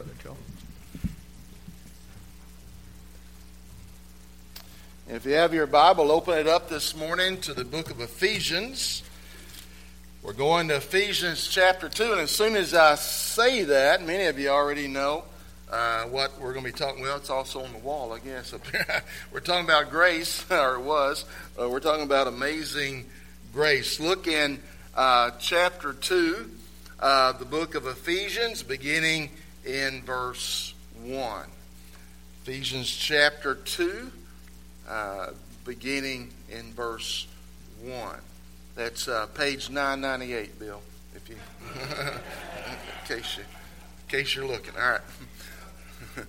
Brother Joel. If you have your Bible, open it up this morning to the book of Ephesians. We're going to Ephesians chapter 2, and as soon as I say that, many of you already know uh, what we're going to be talking Well, it's also on the wall, I guess, we're talking about grace, or it was. Uh, we're talking about amazing grace. Look in uh, chapter 2, uh, the book of Ephesians, beginning in verse 1. Ephesians chapter 2, uh, beginning in verse 1. That's uh, page 998, Bill, if you, in, case you, in case you're looking. All right.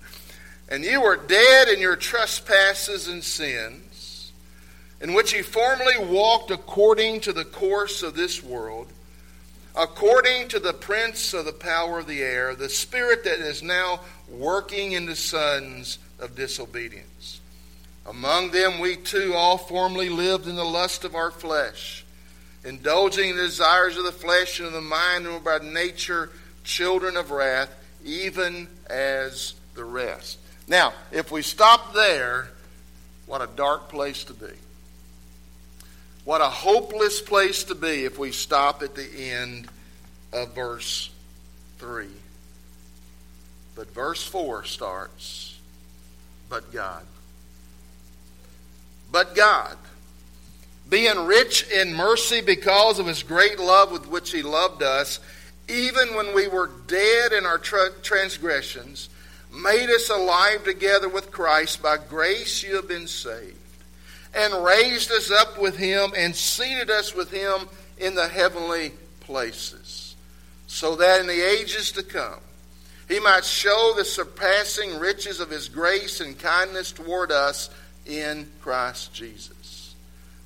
and you were dead in your trespasses and sins, in which you formerly walked according to the course of this world, according to the prince of the power of the air, the spirit that is now working in the sons of disobedience. Among them we too all formerly lived in the lust of our flesh, indulging in the desires of the flesh and of the mind, and were by nature children of wrath, even as the rest. Now, if we stop there, what a dark place to be. What a hopeless place to be if we stop at the end of verse 3. But verse 4 starts, But God. But God, being rich in mercy because of his great love with which he loved us, even when we were dead in our transgressions, made us alive together with Christ. By grace you have been saved. And raised us up with him and seated us with him in the heavenly places. So that in the ages to come he might show the surpassing riches of his grace and kindness toward us in Christ Jesus.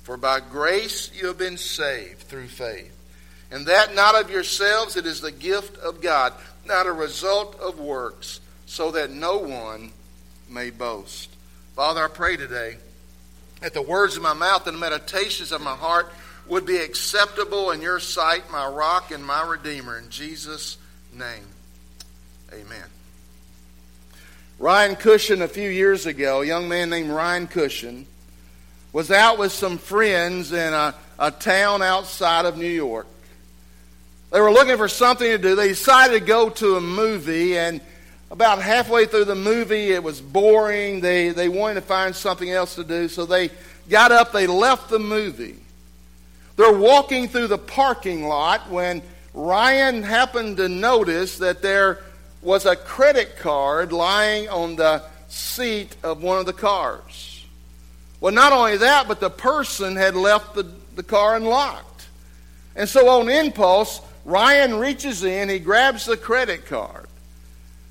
For by grace you have been saved through faith. And that not of yourselves, it is the gift of God, not a result of works, so that no one may boast. Father, I pray today that the words of my mouth and the meditations of my heart would be acceptable in your sight, my rock and my redeemer. In Jesus' name, amen. Ryan Cushing, a few years ago, a young man named Ryan Cushing, was out with some friends in a, a town outside of New York. They were looking for something to do. They decided to go to a movie, and about halfway through the movie, it was boring. They, they wanted to find something else to do, so they got up, they left the movie. They're walking through the parking lot when Ryan happened to notice that there was a credit card lying on the seat of one of the cars. Well, not only that, but the person had left the, the car unlocked. And so on impulse, Ryan reaches in, he grabs the credit card.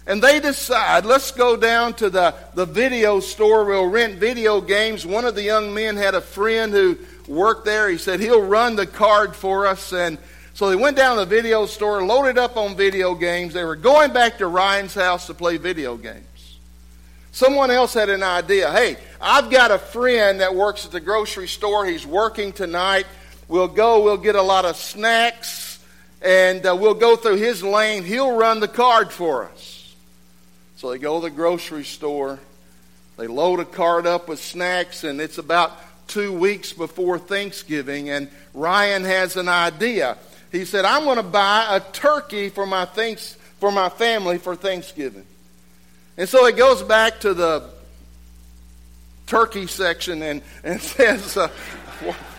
And they decide, let's go down to the, the video store. We'll rent video games. One of the young men had a friend who worked there. He said, he'll run the card for us. And so they went down to the video store, loaded up on video games. They were going back to Ryan's house to play video games. Someone else had an idea. Hey, I've got a friend that works at the grocery store. He's working tonight. We'll go, we'll get a lot of snacks, and uh, we'll go through his lane. He'll run the card for us. So they go to the grocery store. They load a cart up with snacks, and it's about two weeks before Thanksgiving, and Ryan has an idea he said, I'm going to buy a turkey for my, thanks, for my family for Thanksgiving. And so he goes back to the turkey section and, and says, uh,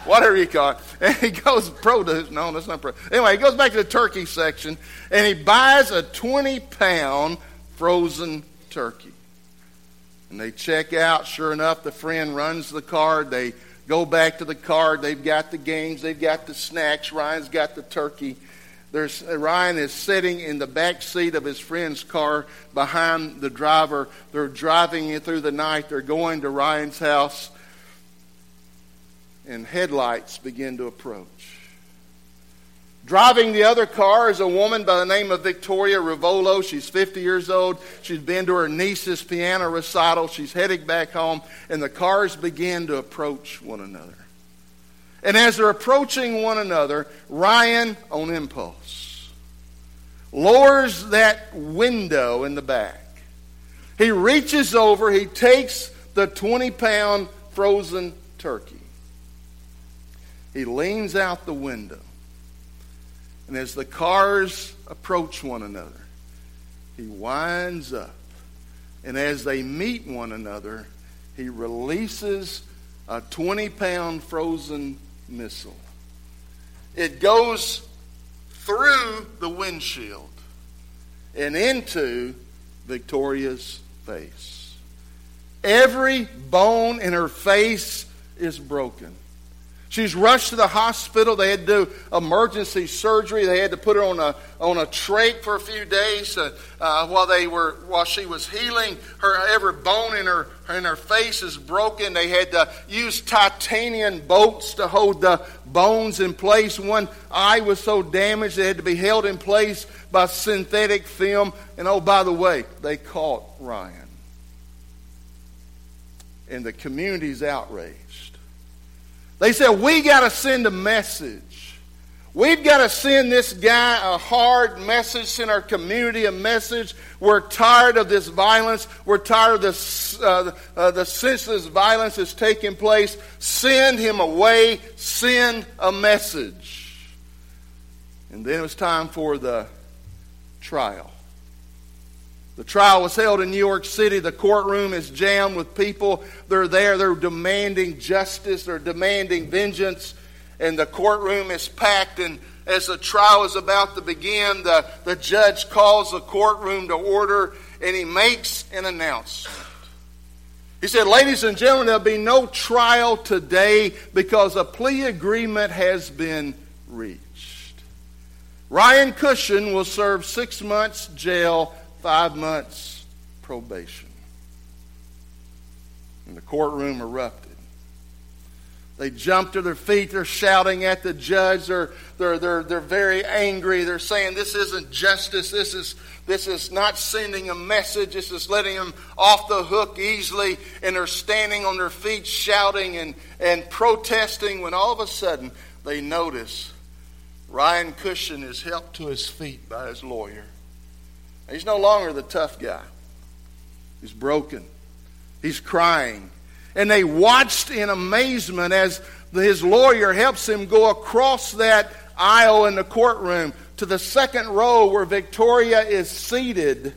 whatever you call it. And he goes, produce. No, that's not produce. Anyway, he goes back to the turkey section and he buys a 20 pound frozen turkey. And they check out. Sure enough, the friend runs the card. They Go back to the card. They've got the games. They've got the snacks. Ryan's got the turkey. There's, uh, Ryan is sitting in the back seat of his friend's car behind the driver. They're driving it through the night. They're going to Ryan's house. And headlights begin to approach. Driving the other car is a woman by the name of Victoria Ruvolo. She's 50 years old. She's been to her niece's piano recital. She's heading back home, and the cars begin to approach one another. And as they're approaching one another, Ryan, on impulse, lowers that window in the back. He reaches over, he takes the 20 pound frozen turkey. He leans out the window. And as the cars approach one another, he winds up. And as they meet one another, he releases a 20 pound frozen missile. It goes through the windshield and into Victoria's face. Every bone in her face is broken. She's rushed to the hospital. They had to do emergency surgery. They had to put her on a on a trach for a few days uh, uh, while they were while she was healing. Her every bone in her in her face is broken. They had to use titanium bolts to hold the bones in place. One eye was so damaged they had to be held in place by synthetic film. And oh, by the way, they caught Ryan. And the community's outraged. They said, We got to send a message. We've got to send this guy a hard message, send our community a message. We're tired of this violence. We're tired of this, uh, uh, the senseless violence that's taking place. Send him away. Send a message. And then it was time for the trial. The trial was held in New York City. The courtroom is jammed with people. They're there. They're demanding justice. They're demanding vengeance. And the courtroom is packed. And as the trial is about to begin, the, the judge calls the courtroom to order and he makes an announcement. He said, Ladies and gentlemen, there'll be no trial today because a plea agreement has been reached. Ryan Cushing will serve six months jail five months probation. And the courtroom erupted. They jumped to their feet. They're shouting at the judge. They're, they're, they're, they're very angry. They're saying, This isn't justice. This is, this is not sending a message. This is letting them off the hook easily. And they're standing on their feet shouting and, and protesting when all of a sudden they notice Ryan Cushing is helped to his feet by his lawyer. He's no longer the tough guy. He's broken. He's crying. And they watched in amazement as his lawyer helps him go across that aisle in the courtroom to the second row where Victoria is seated.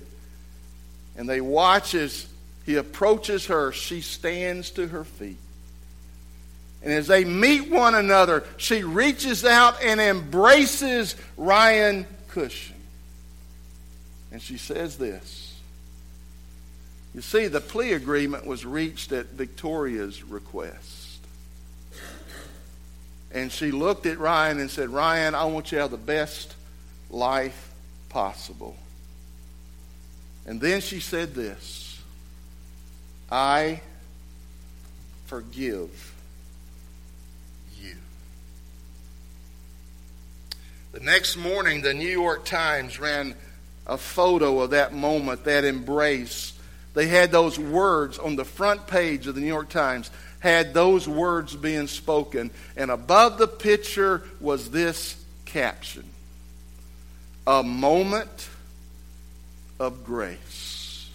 And they watch as he approaches her. She stands to her feet. And as they meet one another, she reaches out and embraces Ryan Cushing. And she says this. You see, the plea agreement was reached at Victoria's request. And she looked at Ryan and said, Ryan, I want you to have the best life possible. And then she said this I forgive you. The next morning, the New York Times ran a photo of that moment, that embrace. They had those words on the front page of the New York Times, had those words being spoken. And above the picture was this caption A moment of grace.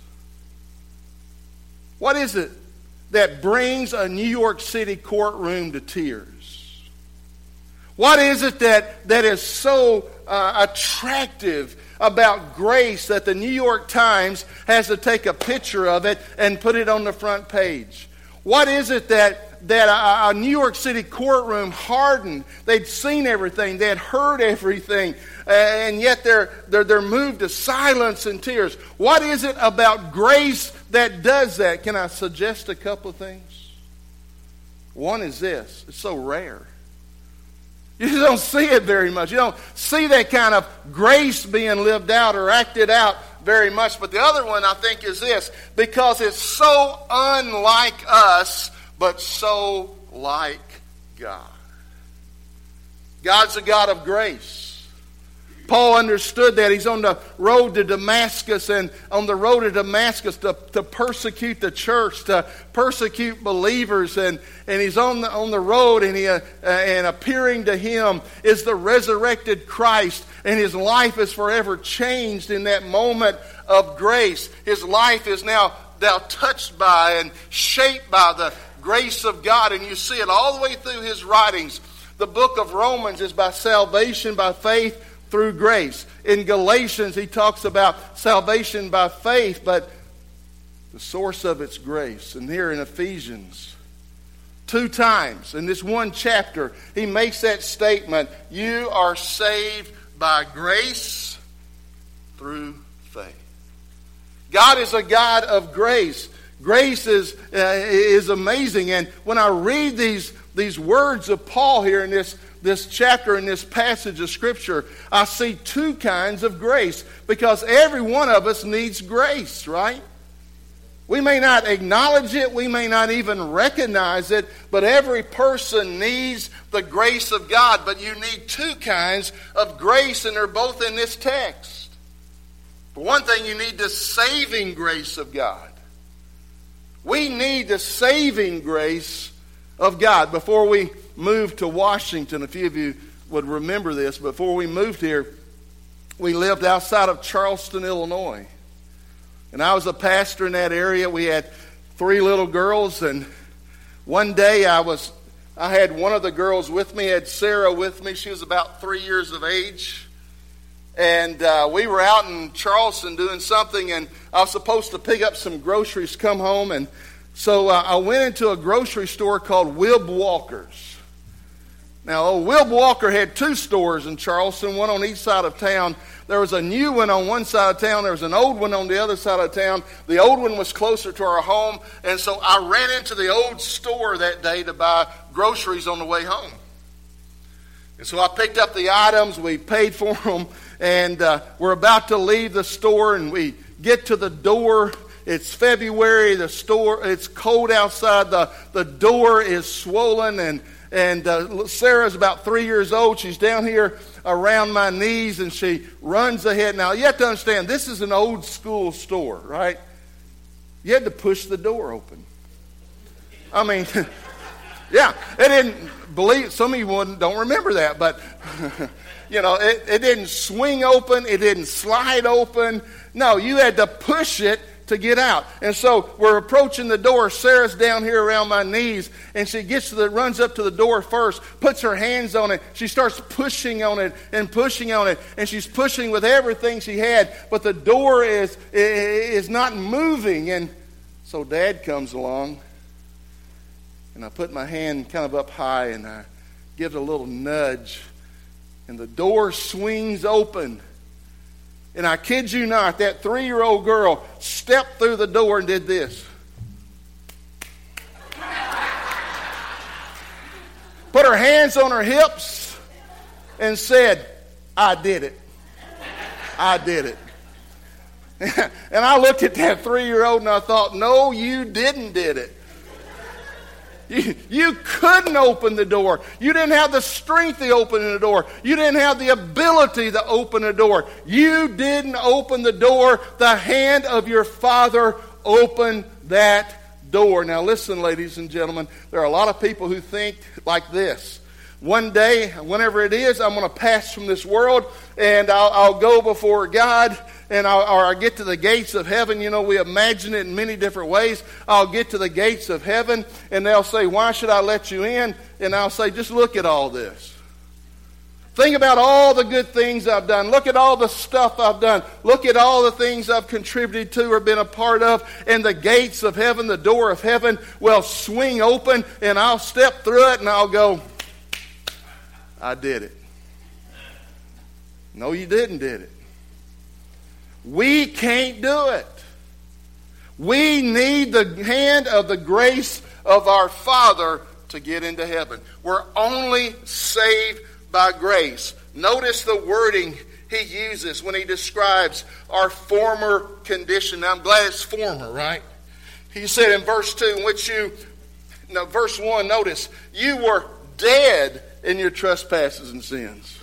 What is it that brings a New York City courtroom to tears? What is it that, that is so uh, attractive about grace that the New York Times has to take a picture of it and put it on the front page? What is it that, that a, a New York City courtroom hardened? They'd seen everything, they had heard everything, and yet they're, they're, they're moved to silence and tears. What is it about grace that does that? Can I suggest a couple of things? One is this it's so rare. You don't see it very much. You don't see that kind of grace being lived out or acted out very much. But the other one, I think, is this because it's so unlike us, but so like God. God's a God of grace. Paul understood that. He's on the road to Damascus and on the road to Damascus to, to persecute the church, to persecute believers. And, and he's on the, on the road and, he, uh, and appearing to him is the resurrected Christ. And his life is forever changed in that moment of grace. His life is now, now touched by and shaped by the grace of God. And you see it all the way through his writings. The book of Romans is by salvation by faith through grace. In Galatians, he talks about salvation by faith, but the source of it's grace. And here in Ephesians, two times in this one chapter, he makes that statement You are saved by grace through faith. God is a God of grace. Grace is, uh, is amazing. And when I read these, these words of Paul here in this this chapter in this passage of Scripture, I see two kinds of grace because every one of us needs grace, right? We may not acknowledge it, we may not even recognize it, but every person needs the grace of God. But you need two kinds of grace, and they're both in this text. For one thing, you need the saving grace of God. We need the saving grace of God. Before we moved to Washington, a few of you would remember this, before we moved here, we lived outside of Charleston, Illinois. And I was a pastor in that area. We had three little girls, and one day I was I had one of the girls with me, I had Sarah with me. She was about three years of age. And uh, we were out in Charleston doing something, and I was supposed to pick up some groceries, come home, and so uh, I went into a grocery store called Wibb Walker's. Now, old Wibb Walker had two stores in Charleston, one on each side of town. There was a new one on one side of town. There was an old one on the other side of town. The old one was closer to our home. And so I ran into the old store that day to buy groceries on the way home. And so I picked up the items. We paid for them. And uh, we're about to leave the store. And we get to the door. It's February. The store, it's cold outside. The, the door is swollen and and uh, Sarah's about three years old. She's down here around my knees and she runs ahead. Now, you have to understand, this is an old school store, right? You had to push the door open. I mean, yeah, it didn't believe, some of you wouldn't, don't remember that, but, you know, it, it didn't swing open, it didn't slide open. No, you had to push it to get out. And so we're approaching the door. Sarah's down here around my knees, and she gets to the runs up to the door first, puts her hands on it. She starts pushing on it and pushing on it, and she's pushing with everything she had, but the door is is not moving. And so Dad comes along, and I put my hand kind of up high, and I give it a little nudge, and the door swings open. And I kid you not, that three year old girl stepped through the door and did this. Put her hands on her hips and said, I did it. I did it. and I looked at that three year old and I thought, no, you didn't did it. You, couldn't open the door. You didn't have the strength to open the door. You didn't have the ability to open the door. You didn't open the door. The hand of your Father opened that door. Now, listen, ladies and gentlemen, there are a lot of people who think like this. One day, whenever it is, I'm going to pass from this world and I'll, I'll go before God and I'll, or I get to the gates of heaven. You know, we imagine it in many different ways. I'll get to the gates of heaven, and they'll say, Why should I let you in? And I'll say, Just look at all this. Think about all the good things I've done. Look at all the stuff I've done. Look at all the things I've contributed to or been a part of. And the gates of heaven, the door of heaven will swing open, and I'll step through it and I'll go, I did it. No, you didn't, did it? We can't do it. We need the hand of the grace of our Father to get into heaven. We're only saved by grace. Notice the wording he uses when he describes our former condition. Now, I'm glad it's former, right? He said in verse 2, in which you, no, verse 1, notice, you were dead in your trespasses and sins.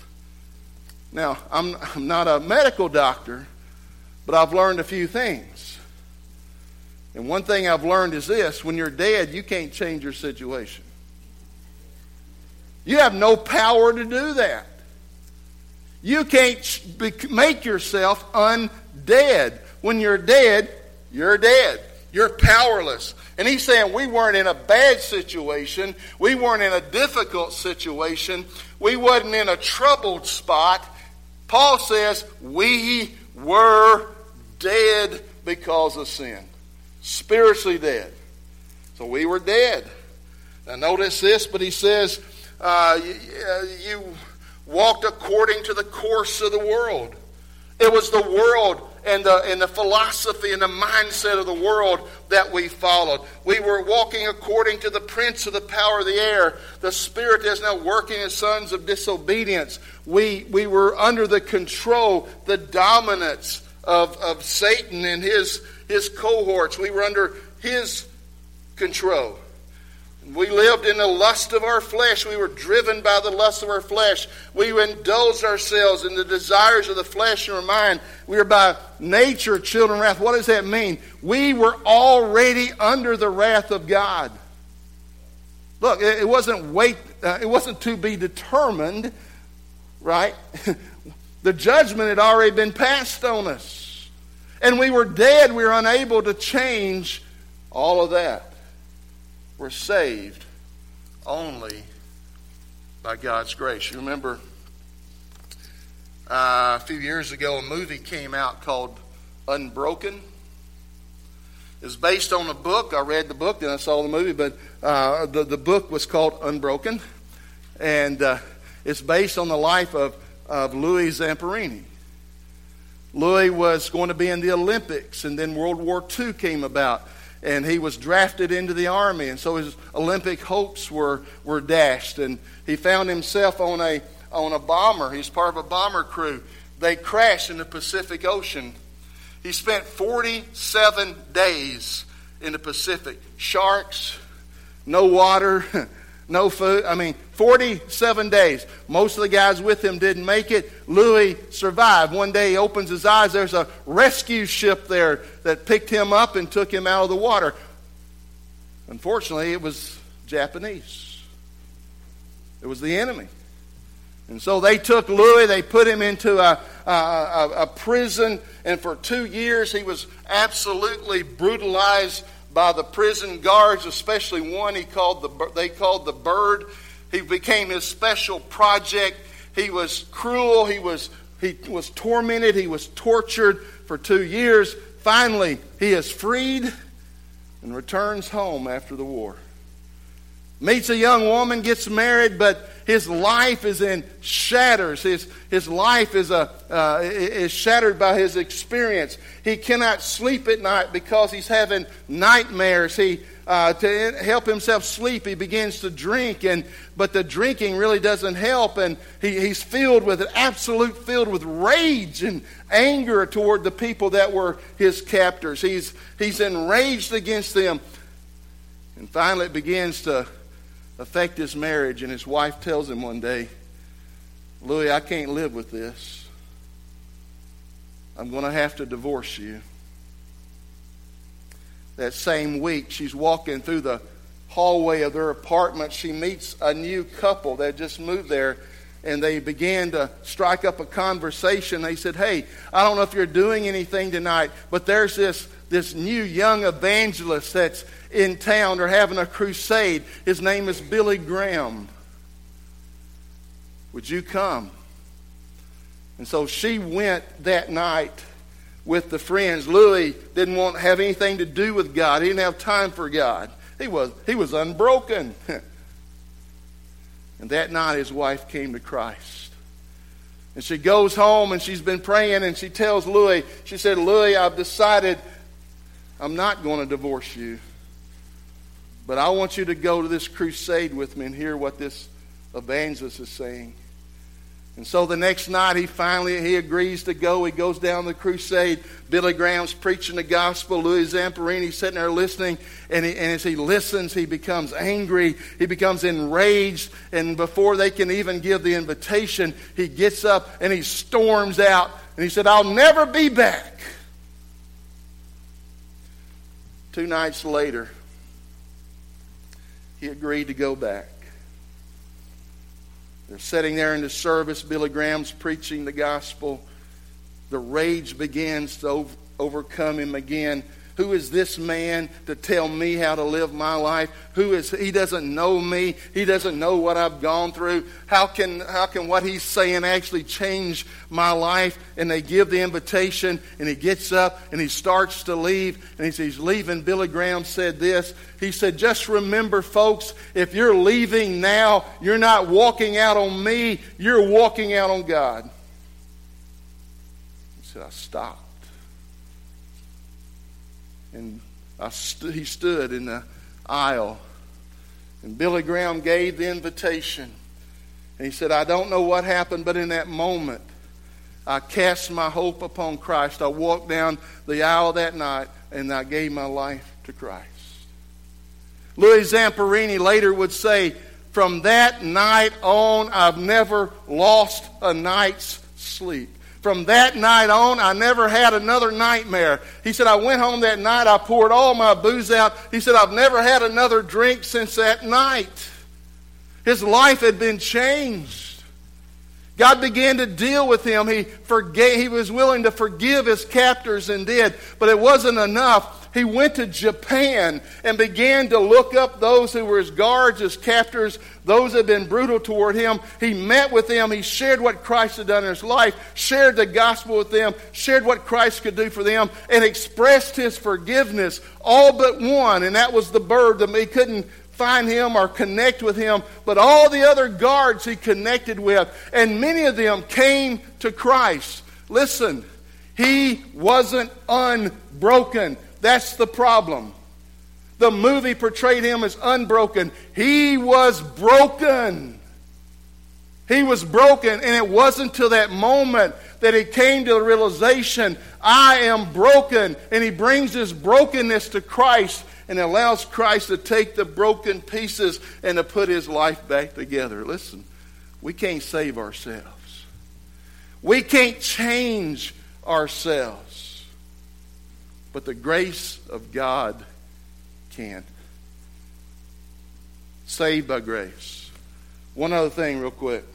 Now, I'm, I'm not a medical doctor, but I've learned a few things. And one thing I've learned is this when you're dead, you can't change your situation. You have no power to do that. You can't make yourself undead. When you're dead, you're dead. You're powerless. And he's saying we weren't in a bad situation. We weren't in a difficult situation. We wasn't in a troubled spot. Paul says we were dead because of sin. Spiritually dead. So we were dead. Now notice this, but he says, uh, you, uh, you walked according to the course of the world. It was the world and the, and the philosophy and the mindset of the world that we followed. We were walking according to the prince of the power of the air, the spirit that's now working as sons of disobedience. We, we were under the control, the dominance of, of Satan and his, his cohorts. We were under his control. We lived in the lust of our flesh. We were driven by the lust of our flesh. We indulged ourselves in the desires of the flesh and our mind. We were by nature children of wrath. What does that mean? We were already under the wrath of God. Look, it wasn't wait. Uh, it wasn't to be determined, right? the judgment had already been passed on us, and we were dead. We were unable to change all of that We're saved only by God's grace. You remember uh, a few years ago, a movie came out called Unbroken. It's based on a book. I read the book, then I saw the movie, but uh, the, the book was called Unbroken. And uh, it's based on the life of, of Louis Zamperini. Louis was going to be in the Olympics, and then World War II came about and he was drafted into the army, and so his Olympic hopes were, were dashed. And he found himself on a, on a bomber. He's part of a bomber crew. They crashed in the Pacific Ocean. He spent 47 days in the Pacific. Sharks, no water, no food. I mean, 47 days. Most of the guys with him didn't make it. Louis survived. One day he opens his eyes. There's a rescue ship there that picked him up and took him out of the water. Unfortunately, it was Japanese, it was the enemy. And so they took Louis, they put him into a, a, a, prison, and for two years he was absolutely brutalized by the prison guards, especially one he called the, they called the bird. He became his special project. He was cruel. He was, he was tormented. He was tortured for two years. Finally, he is freed and returns home after the war. Meets a young woman, gets married, but his life is in shatters. His, his life is, a, uh, is shattered by his experience. He cannot sleep at night because he's having nightmares. He, uh, to help himself sleep, he begins to drink, and but the drinking really doesn't help, and he, he's filled with an absolute filled with rage and anger toward the people that were his captors. He's he's enraged against them, and finally it begins to affect his marriage. And his wife tells him one day, Louis, I can't live with this. I'm going to have to divorce you. That same week, she's walking through the hallway of their apartment. She meets a new couple that just moved there, and they began to strike up a conversation. They said, Hey, I don't know if you're doing anything tonight, but there's this, this new young evangelist that's in town or having a crusade. His name is Billy Graham. Would you come? And so she went that night with the friends. Louis didn't want to have anything to do with God. He didn't have time for God. He was, he was unbroken. and that night his wife came to Christ. And she goes home and she's been praying and she tells Louis, she said, Louis, I've decided I'm not going to divorce you. But I want you to go to this crusade with me and hear what this evangelist is saying. And so the next night he finally he agrees to go. He goes down the crusade. Billy Graham's preaching the gospel. Louis Zamperini sitting there listening. And, he, and as he listens, he becomes angry. He becomes enraged. And before they can even give the invitation, he gets up and he storms out. And he said, I'll never be back. Two nights later, he agreed to go back. They're sitting there in the service. Billy Graham's preaching the gospel. The rage begins to overcome him again. Who is this man to tell me how to live my life? Who is he doesn't know me. He doesn't know what I've gone through. How can how can what he's saying actually change my life? And they give the invitation and he gets up and he starts to leave and as he's leaving Billy Graham said this. He said, "Just remember folks, if you're leaving now, you're not walking out on me, you're walking out on God." He said, "I stopped and st- he stood in the aisle. And Billy Graham gave the invitation. And he said, I don't know what happened, but in that moment, I cast my hope upon Christ. I walked down the aisle that night and I gave my life to Christ. Louis Zamperini later would say, From that night on, I've never lost a night's sleep. From that night on, I never had another nightmare. He said, I went home that night, I poured all my booze out. He said, I've never had another drink since that night. His life had been changed. God began to deal with him. He, forgave, he was willing to forgive his captors and did, but it wasn't enough he went to Japan and began to look up those who were his guards, his captors, those that had been brutal toward him. He met with them. He shared what Christ had done in his life, shared the gospel with them, shared what Christ could do for them, and expressed his forgiveness. All but one, and that was the bird that he couldn't find him or connect with him, but all the other guards he connected with, and many of them came to Christ. Listen, he wasn't unbroken. That's the problem. The movie portrayed him as unbroken. He was broken. He was broken, and it wasn't until that moment that he came to the realization, I am broken. And he brings his brokenness to Christ and allows Christ to take the broken pieces and to put his life back together. Listen, we can't save ourselves, we can't change ourselves but the grace of God can. Saved by grace. One other thing, real quick.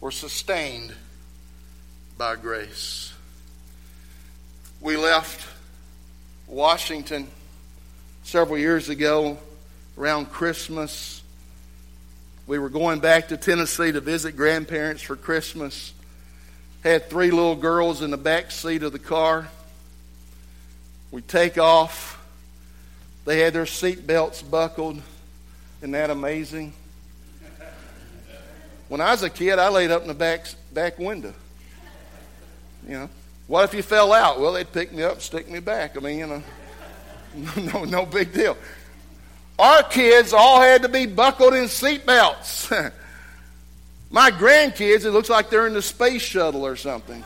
We're sustained by grace. We left Washington several years ago around Christmas. We were going back to Tennessee to visit grandparents for Christmas. Had three little girls in the back seat of the car. We take off. They had their seat belts buckled. Isn't that amazing? When I was a kid, I laid up in the back, back window. You know, what if you fell out? Well, they'd pick me up, stick me back. I mean, you know, no, no big deal. Our kids all had to be buckled in seat belts. My grandkids, it looks like they're in the space shuttle or something.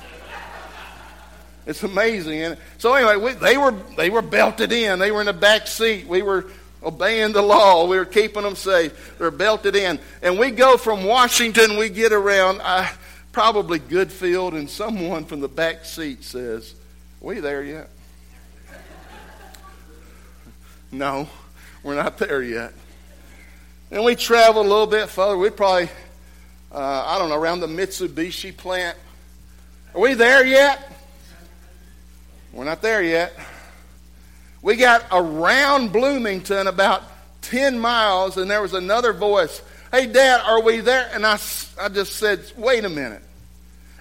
It's amazing. And so anyway, we, they were they were belted in. They were in the back seat. We were obeying the law. We were keeping them safe. They're belted in. And we go from Washington. We get around uh, probably Goodfield, and someone from the back seat says, "Are we there yet?" no, we're not there yet. And we travel a little bit further. We probably, uh, I don't know, around the Mitsubishi plant. Are we there yet? We're not there yet. We got around Bloomington about 10 miles, and there was another voice. Hey, Dad, are we there? And I, I just said, wait a minute.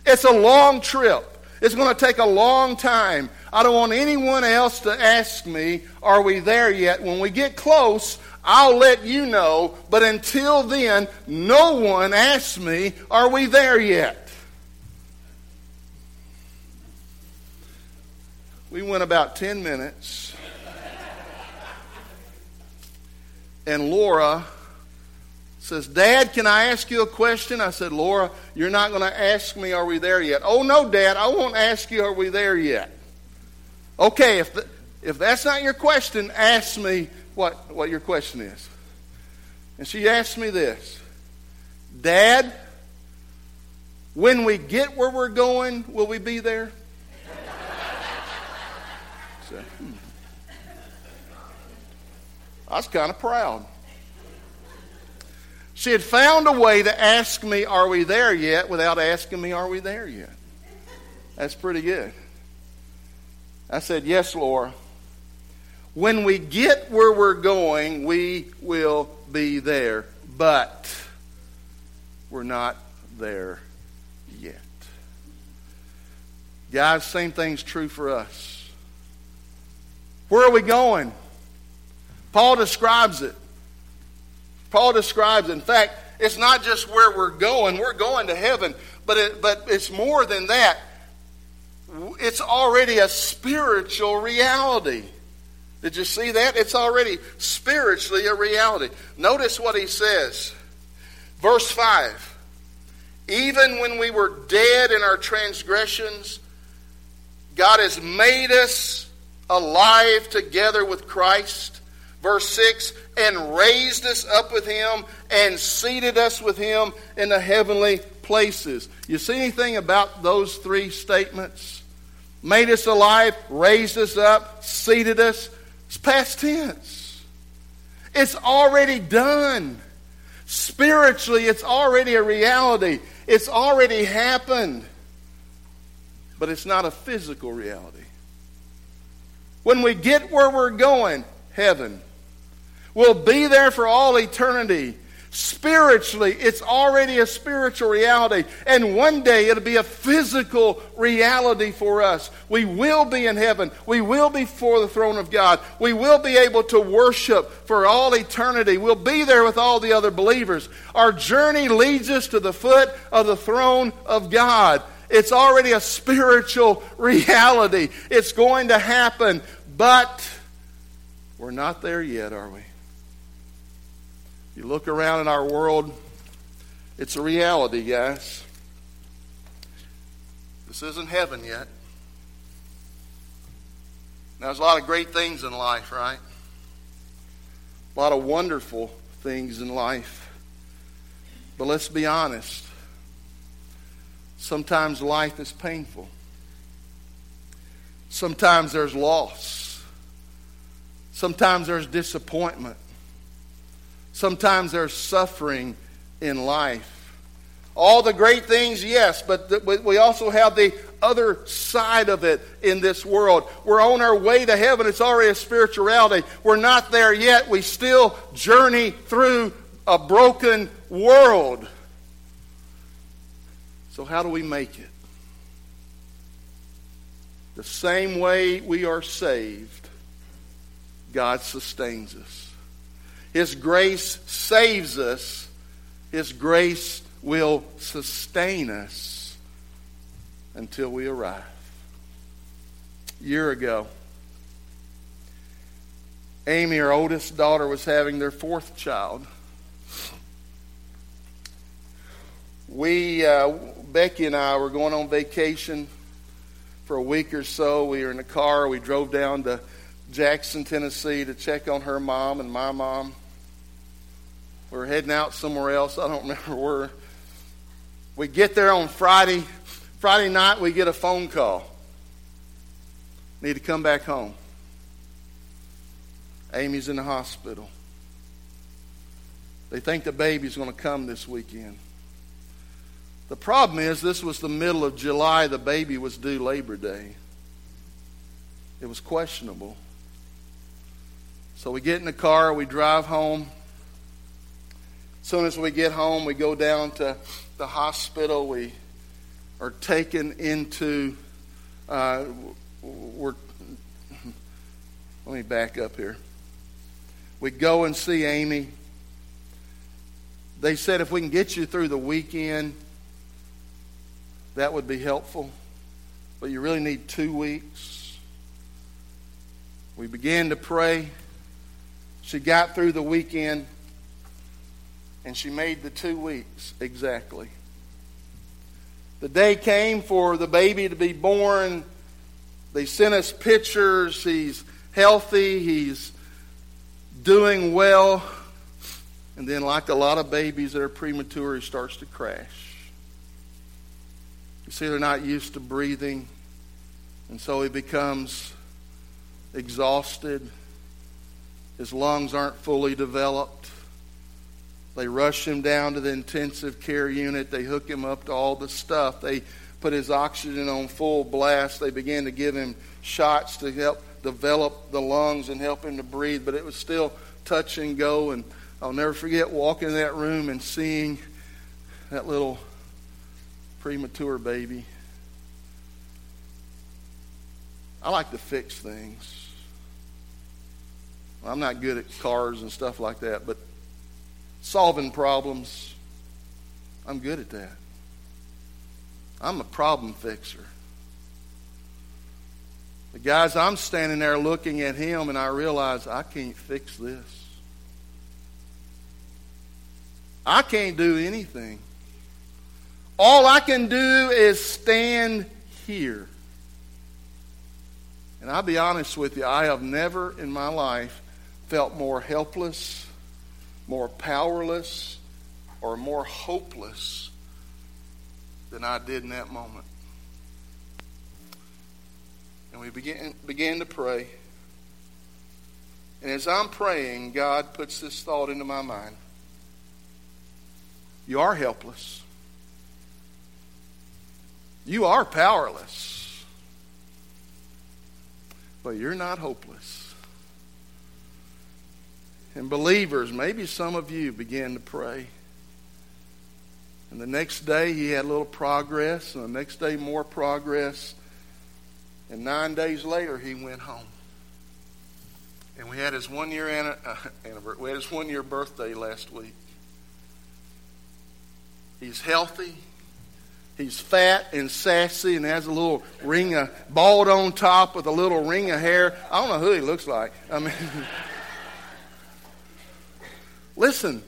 It's a long trip. It's going to take a long time. I don't want anyone else to ask me, are we there yet? When we get close, I'll let you know. But until then, no one asks me, are we there yet? We went about 10 minutes. And Laura says, Dad, can I ask you a question? I said, Laura, you're not going to ask me, are we there yet? Oh, no, Dad, I won't ask you, are we there yet? Okay, if, the, if that's not your question, ask me what, what your question is. And she asked me this Dad, when we get where we're going, will we be there? So, hmm. I was kind of proud. She had found a way to ask me, Are we there yet? without asking me, Are we there yet? That's pretty good. I said, Yes, Laura. When we get where we're going, we will be there. But we're not there yet. Guys, same thing's true for us. Where are we going? Paul describes it. Paul describes, in fact, it's not just where we're going, we're going to heaven, but, it, but it's more than that. It's already a spiritual reality. Did you see that? It's already spiritually a reality. Notice what he says. Verse 5 Even when we were dead in our transgressions, God has made us alive together with Christ. Verse 6 and raised us up with him and seated us with him in the heavenly places. You see anything about those three statements? Made us alive, raised us up, seated us. It's past tense. It's already done. Spiritually, it's already a reality. It's already happened. But it's not a physical reality. When we get where we're going, heaven, will be there for all eternity. Spiritually, it's already a spiritual reality. And one day it'll be a physical reality for us. We will be in heaven. We will be before the throne of God. We will be able to worship for all eternity. We'll be there with all the other believers. Our journey leads us to the foot of the throne of God. It's already a spiritual reality. It's going to happen, but we're not there yet, are we? You look around in our world, it's a reality, guys. This isn't heaven yet. Now, there's a lot of great things in life, right? A lot of wonderful things in life. But let's be honest. Sometimes life is painful. Sometimes there's loss. Sometimes there's disappointment. Sometimes there's suffering in life. All the great things, yes, but we also have the other side of it in this world. We're on our way to heaven. It's already a spirituality. We're not there yet. We still journey through a broken world. So, how do we make it? The same way we are saved, God sustains us. His grace saves us. His grace will sustain us until we arrive. A year ago, Amy, our oldest daughter, was having their fourth child. We, uh, Becky and I, were going on vacation for a week or so. We were in the car. We drove down to Jackson, Tennessee to check on her mom and my mom. We were heading out somewhere else. I don't remember where. We get there on Friday. Friday night, we get a phone call. Need to come back home. Amy's in the hospital. They think the baby's going to come this weekend. The problem is, this was the middle of July. The baby was due Labor Day. It was questionable. So we get in the car, we drive home soon as we get home, we go down to the hospital. We are taken into. Uh, we're. Let me back up here. We go and see Amy. They said if we can get you through the weekend, that would be helpful. But you really need two weeks. We began to pray. She got through the weekend. And she made the two weeks exactly. The day came for the baby to be born. They sent us pictures. He's healthy. He's doing well. And then, like a lot of babies that are premature, he starts to crash. You see, they're not used to breathing. And so he becomes exhausted. His lungs aren't fully developed. They rush him down to the intensive care unit. They hook him up to all the stuff. They put his oxygen on full blast. They began to give him shots to help develop the lungs and help him to breathe. But it was still touch and go. And I'll never forget walking in that room and seeing that little premature baby. I like to fix things. I'm not good at cars and stuff like that, but solving problems, I'm good at that. I'm a problem fixer. The guys, I'm standing there looking at him, and I realize I can't fix this. I can't do anything. All I can do is stand here. And I'll be honest with you, I have never in my life felt more helpless, more powerless, or more hopeless than I did in that moment. And we began, began to pray. And as I'm praying, God puts this thought into my mind. You are helpless. You are powerless. But you're not hopeless. And believers, maybe some of you began to pray. And the next day he had a little progress, and the next day more progress. And nine days later he went home. And we had his one year uh, anniversary. We had his one year birthday last week. He's healthy. He's fat and sassy and has a little ring of bald on top with a little ring of hair. I don't know who he looks like. I mean. Listen,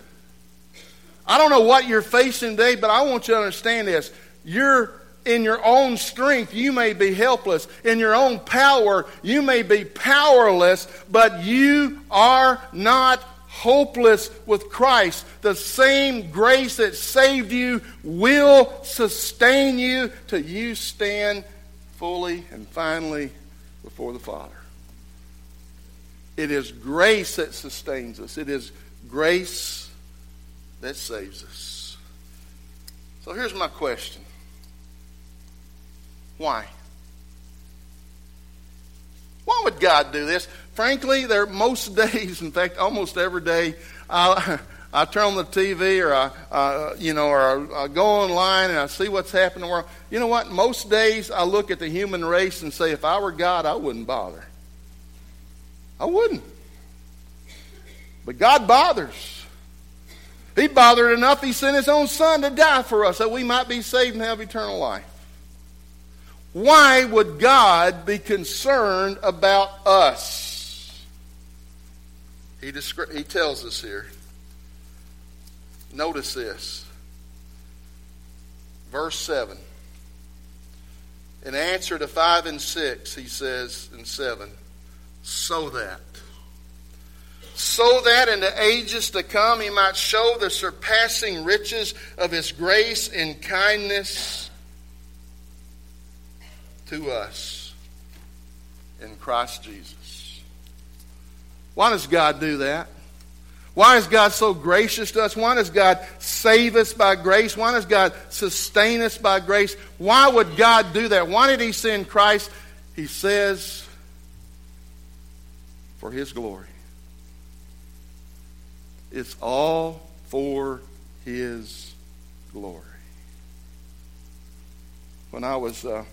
I don't know what you're facing today, but I want you to understand this. You're in your own strength, you may be helpless. In your own power, you may be powerless, but you are not hopeless with Christ. The same grace that saved you will sustain you till you stand fully and finally before the Father. It is grace that sustains us. It is grace that saves us. So here's my question Why? Why would God do this? Frankly, there are most days, in fact, almost every day, I, I turn on the TV or I, uh, you know, or I, I go online and I see what's happening in the world. You know what? Most days I look at the human race and say, if I were God, I wouldn't bother. I wouldn't. But God bothers. He bothered enough, He sent His own Son to die for us that we might be saved and have eternal life. Why would God be concerned about us? He, descri- he tells us here. Notice this. Verse 7. In answer to 5 and 6, he says in 7, so that so that in the ages to come he might show the surpassing riches of his grace and kindness to us in Christ Jesus. Why does God do that? Why is God so gracious to us? Why does God save us by grace? Why does God sustain us by grace? Why would God do that? Why did He send Christ? He says, for His glory. It's all for His glory. When I was uh,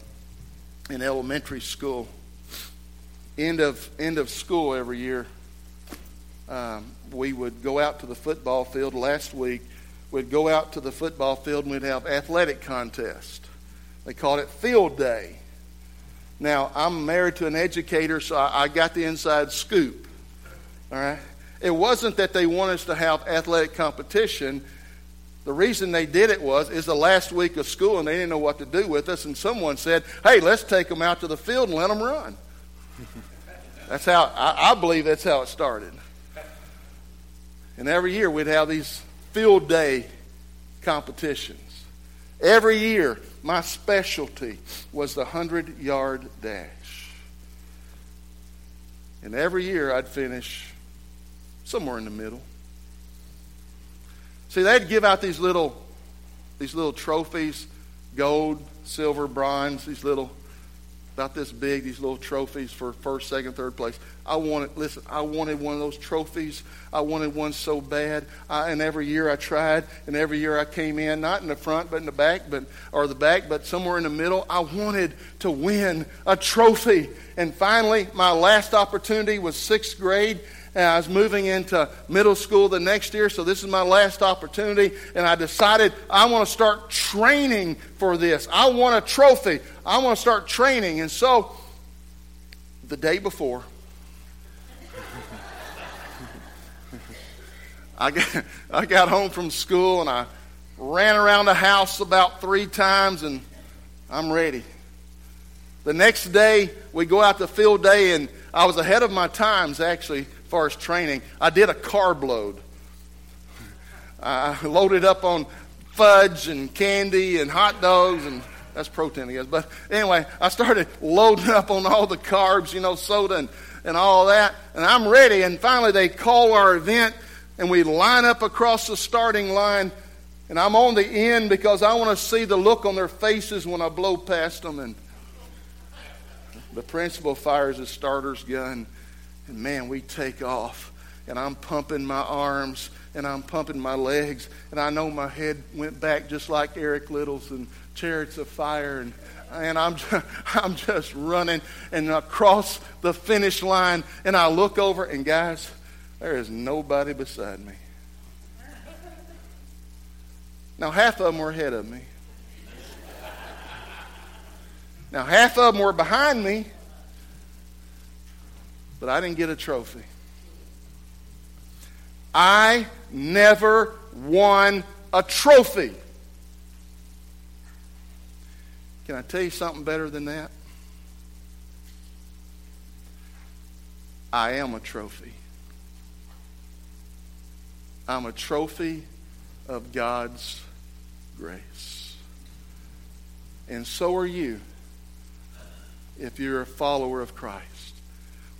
in elementary school, end of end of school every year, um, we would go out to the football field. Last week, we'd go out to the football field and we'd have athletic contest. They called it field day. Now I'm married to an educator, so I, I got the inside scoop. All right. It wasn't that they wanted us to have athletic competition. The reason they did it was is the last week of school and they didn't know what to do with us, and someone said, "Hey, let's take them out to the field and let them run." that's how I, I believe that's how it started. And every year we'd have these field day competitions. Every year, my specialty was the 100 yard dash. And every year I'd finish somewhere in the middle. See, they'd give out these little, these little trophies gold, silver, bronze, these little about this big, these little trophies for first, second, third place. I wanted, listen, I wanted one of those trophies. I wanted one so bad. I, and every year I tried, and every year I came in, not in the front, but in the back, but or the back, but somewhere in the middle. I wanted to win a trophy. And finally, my last opportunity was sixth grade, I was moving into middle school the next year, so this is my last opportunity. And I decided I want to start training for this. I want a trophy. I want to start training. And so, the day before, I got, I got home from school and I ran around the house about three times and I'm ready. The next day, we go out to field day, and I was ahead of my times actually far as training, I did a carb load. I loaded up on fudge and candy and hot dogs and that's protein, I guess. But anyway, I started loading up on all the carbs, you know, soda and, and all that. And I'm ready. And finally, they call our event, and we line up across the starting line. And I'm on the end because I want to see the look on their faces when I blow past them. And the principal fires his starter's gun. And man, we take off. And I'm pumping my arms and I'm pumping my legs. And I know my head went back just like Eric Liddell's and Chariots of Fire. And, and I'm, just, I'm just running and across the finish line. And I look over, and guys, there is nobody beside me. Now, half of them were ahead of me. Now, half of them were behind me but I didn't get a trophy. I never won a trophy. Can I tell you something better than that? I am a trophy. I'm a trophy of God's grace. And so are you if you're a follower of Christ.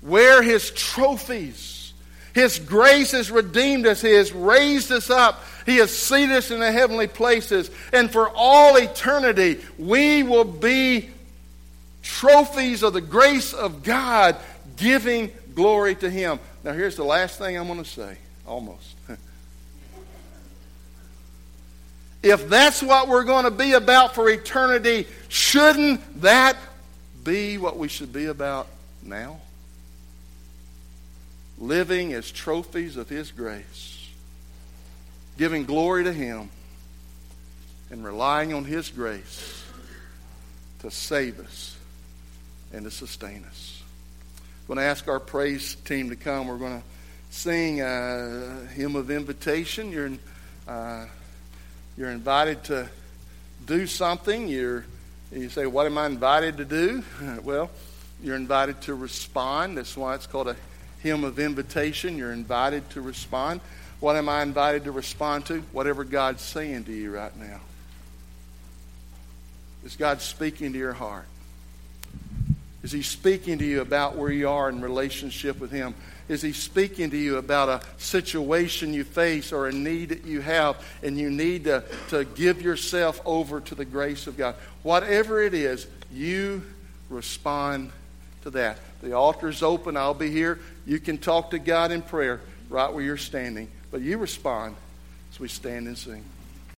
Wear his trophies. His grace has redeemed us. He has raised us up. He has seated us in the heavenly places. And for all eternity, we will be trophies of the grace of God, giving glory to Him. Now, here's the last thing I'm going to say, almost. if that's what we're going to be about for eternity, shouldn't that be what we should be about now? Living as trophies of His grace, giving glory to Him, and relying on His grace to save us and to sustain us. I'm going to ask our praise team to come. We're going to sing a hymn of invitation. You're, uh, you're invited to do something. You're, you say, What am I invited to do? well, you're invited to respond. That's why it's called a hymn of invitation. You're invited to respond. What am I invited to respond to? Whatever God's saying to you right now. Is God speaking to your heart? Is He speaking to you about where you are in relationship with Him? Is He speaking to you about a situation you face or a need that you have and you need to, to give yourself over to the grace of God? Whatever it is, you respond to that. The altar's open. I'll be here. You can talk to God in prayer right where you're standing. But you respond as we stand and sing.